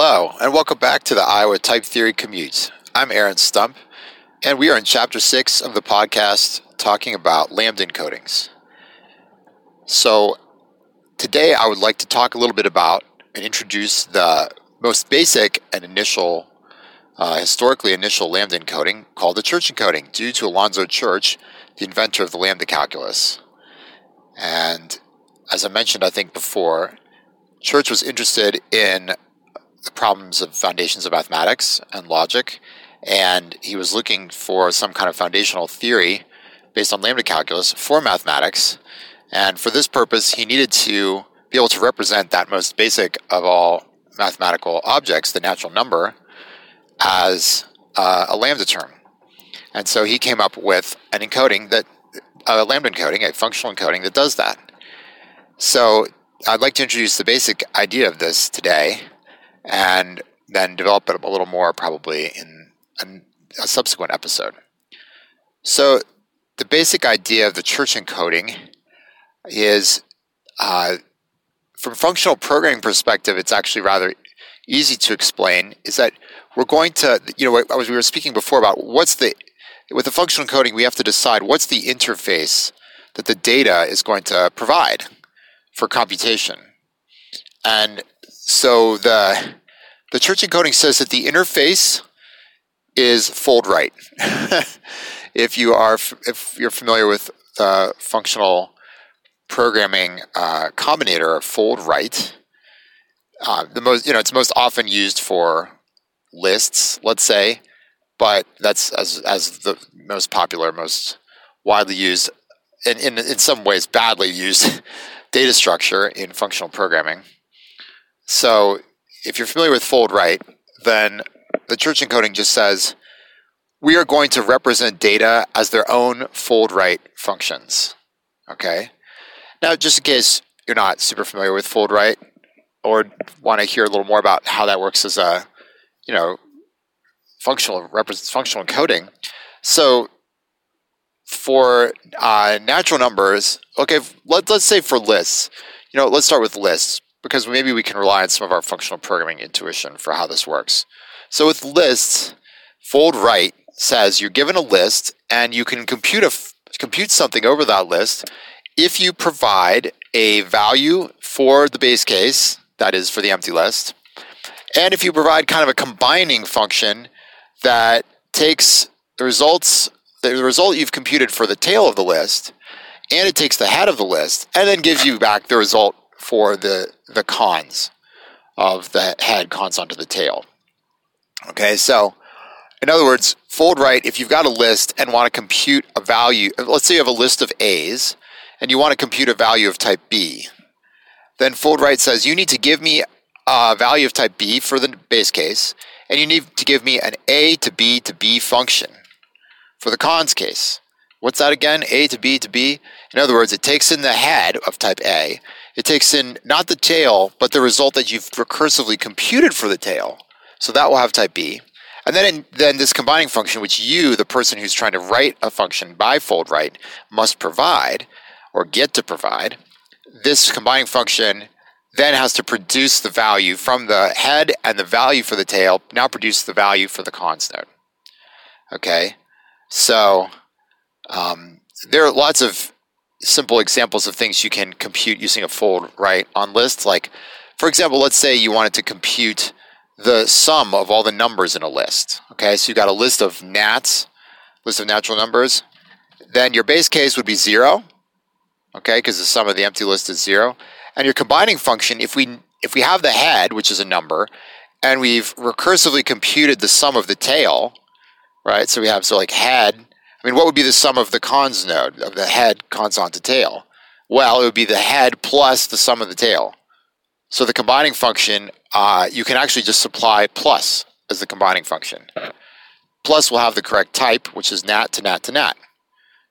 Hello, and welcome back to the Iowa Type Theory Commute. I'm Aaron Stump, and we are in Chapter 6 of the podcast talking about lambda encodings. So, today I would like to talk a little bit about and introduce the most basic and initial, uh, historically initial lambda encoding called the Church encoding, due to Alonzo Church, the inventor of the lambda calculus. And as I mentioned, I think before, Church was interested in problems of foundations of mathematics and logic, and he was looking for some kind of foundational theory based on lambda calculus for mathematics. And for this purpose, he needed to be able to represent that most basic of all mathematical objects, the natural number, as uh, a lambda term. And so he came up with an encoding that, a lambda encoding, a functional encoding that does that. So I'd like to introduce the basic idea of this today and then develop it a little more probably in a, subsequent episode. So, the basic idea of the church encoding is uh, from functional programming perspective, it's actually rather easy to explain. Is that we're going to, you know, as we were speaking before about what's the, with the functional encoding, we have to decide what's the interface that the data is going to provide for computation. And so the the church encoding says that the interface is fold right. if you are if you're familiar with the functional programming uh, combinator fold right, uh, the most you know it's most often used for lists, let's say, but that's as as the most popular, most widely used, and in in some ways badly used data structure in functional programming. So if you're familiar with fold right, then the church encoding just says we are going to represent data as their own fold right functions. Okay. Now, just in case you're not super familiar with fold right or want to hear a little more about how that works as a, you know, functional functional encoding. So for uh, natural numbers, okay, let, let's say for lists, you know, let's start with lists because maybe we can rely on some of our functional programming intuition for how this works. So with lists, fold right says you're given a list and you can compute a compute something over that list if you provide a value for the base case, that is for the empty list, and if you provide kind of a combining function that takes the results the result you've computed for the tail of the list, and it takes the head of the list, and then gives you back the result for the the cons of the head cons onto the tail. Okay, so in other words, fold right, if you've got a list and want to compute a value, let's say you have a list of A's and you want to compute a value of type B, then fold right says you need to give me a value of type B for the base case, and you need to give me an A to B to B function for the cons case. What's that again? A to B to B? In other words, it takes in the head of type A. It takes in not the tail, but the result that you've recursively computed for the tail. So that will have type B. And then, in, then this combining function, which you, the person who's trying to write a function by fold right, must provide or get to provide, this combining function then has to produce the value from the head and the value for the tail, now produce the value for the cons node. Okay? So um, there are lots of simple examples of things you can compute using a fold right on lists. Like, for example, let's say you wanted to compute the sum of all the numbers in a list. Okay, so you got a list of nats, list of natural numbers. Then your base case would be zero. Okay, because the sum of the empty list is zero. And your combining function, if we if we have the head, which is a number, and we've recursively computed the sum of the tail, right? So we have so like head. I mean, what would be the sum of the cons node of the head cons onto tail? Well, it would be the head plus the sum of the tail. So the combining function, uh, you can actually just supply plus as the combining function. Plus will have the correct type, which is nat to nat to nat.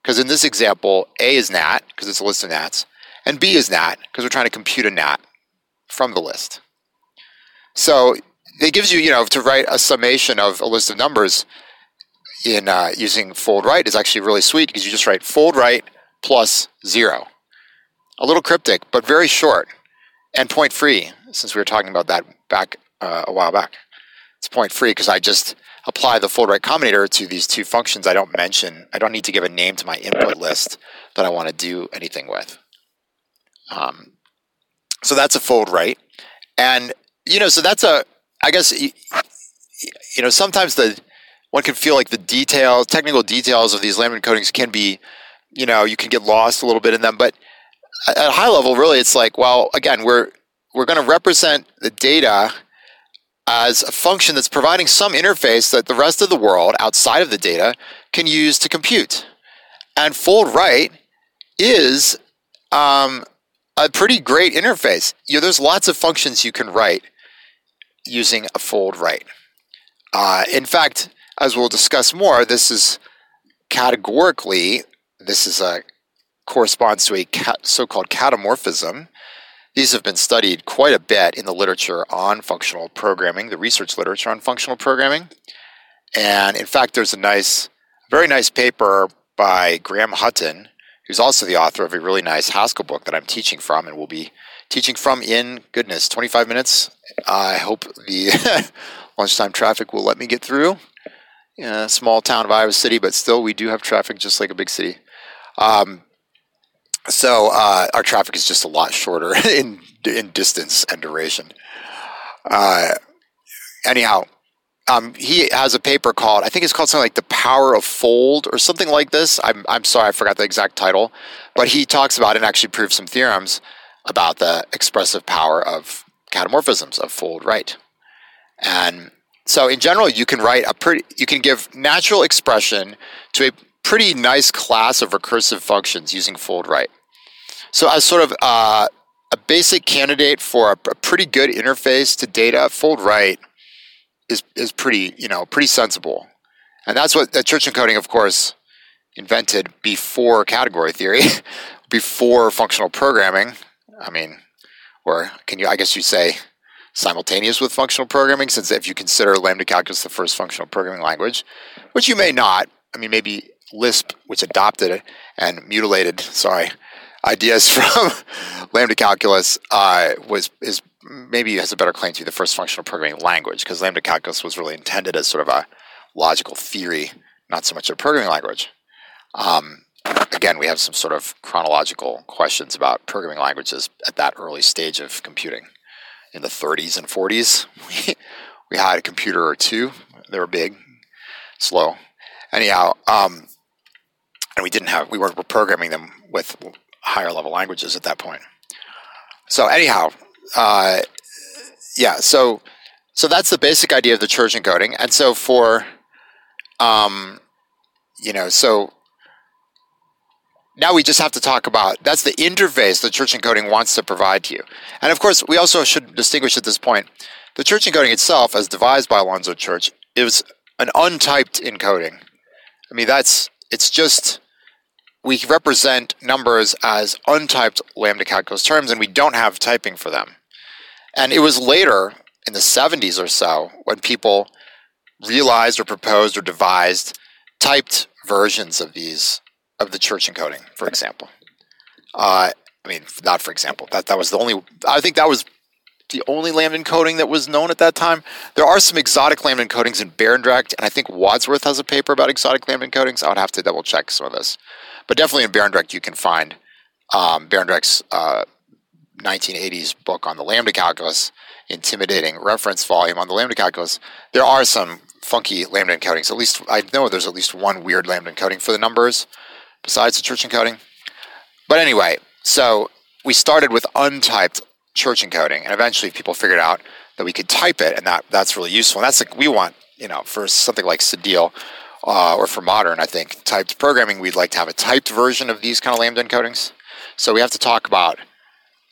Because in this example, A is nat, because it's a list of nats, and B is nat, because we're trying to compute a nat from the list. So it gives you, you know, to write a summation of a list of numbers, in uh, using fold right is actually really sweet because you just write fold right plus zero. A little cryptic, but very short and point free, since we were talking about that back uh, a while back. It's point free because I just apply the fold right combinator to these two functions I don't mention. I don't need to give a name to my input list that I want to do anything with. Um, so that's a fold right. And, you know, so that's a, I guess, you know, sometimes the, one can feel like the details, technical details of these lambda encodings can be, you know, you can get lost a little bit in them. But at a high level, really, it's like, well, again, we're, we're going to represent the data as a function that's providing some interface that the rest of the world outside of the data can use to compute. And fold right is um, a pretty great interface. You know, there's lots of functions you can write using a fold right. Uh, in fact, as we'll discuss more, this is categorically this is a corresponds to a so-called catamorphism these have been studied quite a bit in the literature on functional programming, the research literature on functional programming. And in fact, there's a nice, very nice paper by Graham Hutton, who's also the author of a really nice Haskell book that I'm teaching from and will be teaching from in, goodness, 25 minutes. I hope the lunchtime traffic will let me get through. A small town of Iowa City, but still, we do have traffic just like a big city. Um, so uh, our traffic is just a lot shorter in in distance and duration. Uh, anyhow, um, he has a paper called I think it's called something like the power of fold or something like this. I'm I'm sorry I forgot the exact title, but he talks about and actually proves some theorems about the expressive power of catamorphisms of fold right. And so in general, you can write a pretty you can give natural expression to a pretty nice class of recursive functions using fold right. So as sort of uh, a basic candidate for a, a, pretty good interface to data, fold right is is pretty you know pretty sensible, and that's what church encoding, of course, invented before category theory, before functional programming. I mean, or can you? I guess you say simultaneous with functional programming, since if you consider lambda calculus the first functional programming language, which you may not. I mean, maybe Lisp, which adopted and mutilated, sorry, ideas from lambda calculus, uh, was is maybe has a better claim to be the first functional programming language because lambda calculus was really intended as sort of a logical theory, not so much a programming language. Um, again, we have some sort of chronological questions about programming languages at that early stage of computing. In the 30s and 40s, we, we had a computer or two. They were big, slow. Anyhow, um, and we didn't have we weren't programming them with higher level languages at that point. So anyhow, uh, yeah. So so that's the basic idea of the church encoding, and so for um, you know, so now we just have to talk about that's the interface the church encoding wants to provide to you. And of course, we also should distinguish at this point the church encoding itself, as devised by Alonzo Church, is an untyped encoding. I mean, that's it's just we represent numbers as untyped lambda calculus terms and we don't have typing for them. And it was later in the 70s or so when people realized or proposed or devised typed versions of these of the church encoding, for example. Uh, I mean, not for example. That that was the only. I think that was the only lambda encoding that was known at that time. There are some exotic lambda encodings in Barendregt, and I think Wadsworth has a paper about exotic lambda encodings. I would have to double check some of this. But definitely in Barendregt, you can find um, Barendregt's uh, 1980s book on the lambda calculus, intimidating reference volume on the lambda calculus. There are some funky lambda encodings. At least I know there's at least one weird lambda encoding for the numbers besides the church encoding. But anyway, so we started with untyped church encoding, and eventually people figured out that we could type it, and that that's really useful. And that's like we want, you know, for something like Cedille, uh, or for modern, I think, typed programming, we'd like to have a typed version of these kind of lambda encodings. So we have to talk about,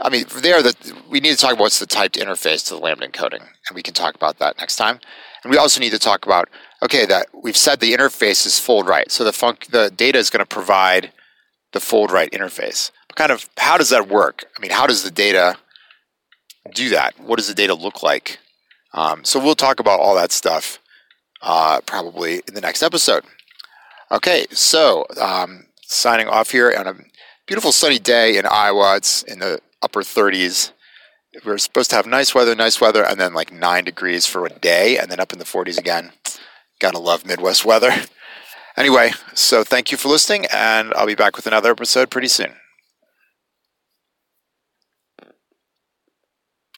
I mean, there that we need to talk about what's the typed interface to the lambda encoding, and we can talk about that next time. And we also need to talk about, okay, that we've said the interface is fold right, so the func- the data is going to provide the fold right interface. But kind of, how does that work? I mean, how does the data do that? What does the data look like? Um, so we'll talk about all that stuff uh, probably in the next episode. Okay, so um, signing off here on a beautiful sunny day in Iowa. It's in the upper 30s. we are supposed to have nice weather, nice weather, and then like nine degrees for a day, and then up in the 40s again. Gotta love Midwest weather. Anyway, so thank you for listening, and I'll be back with another episode pretty soon.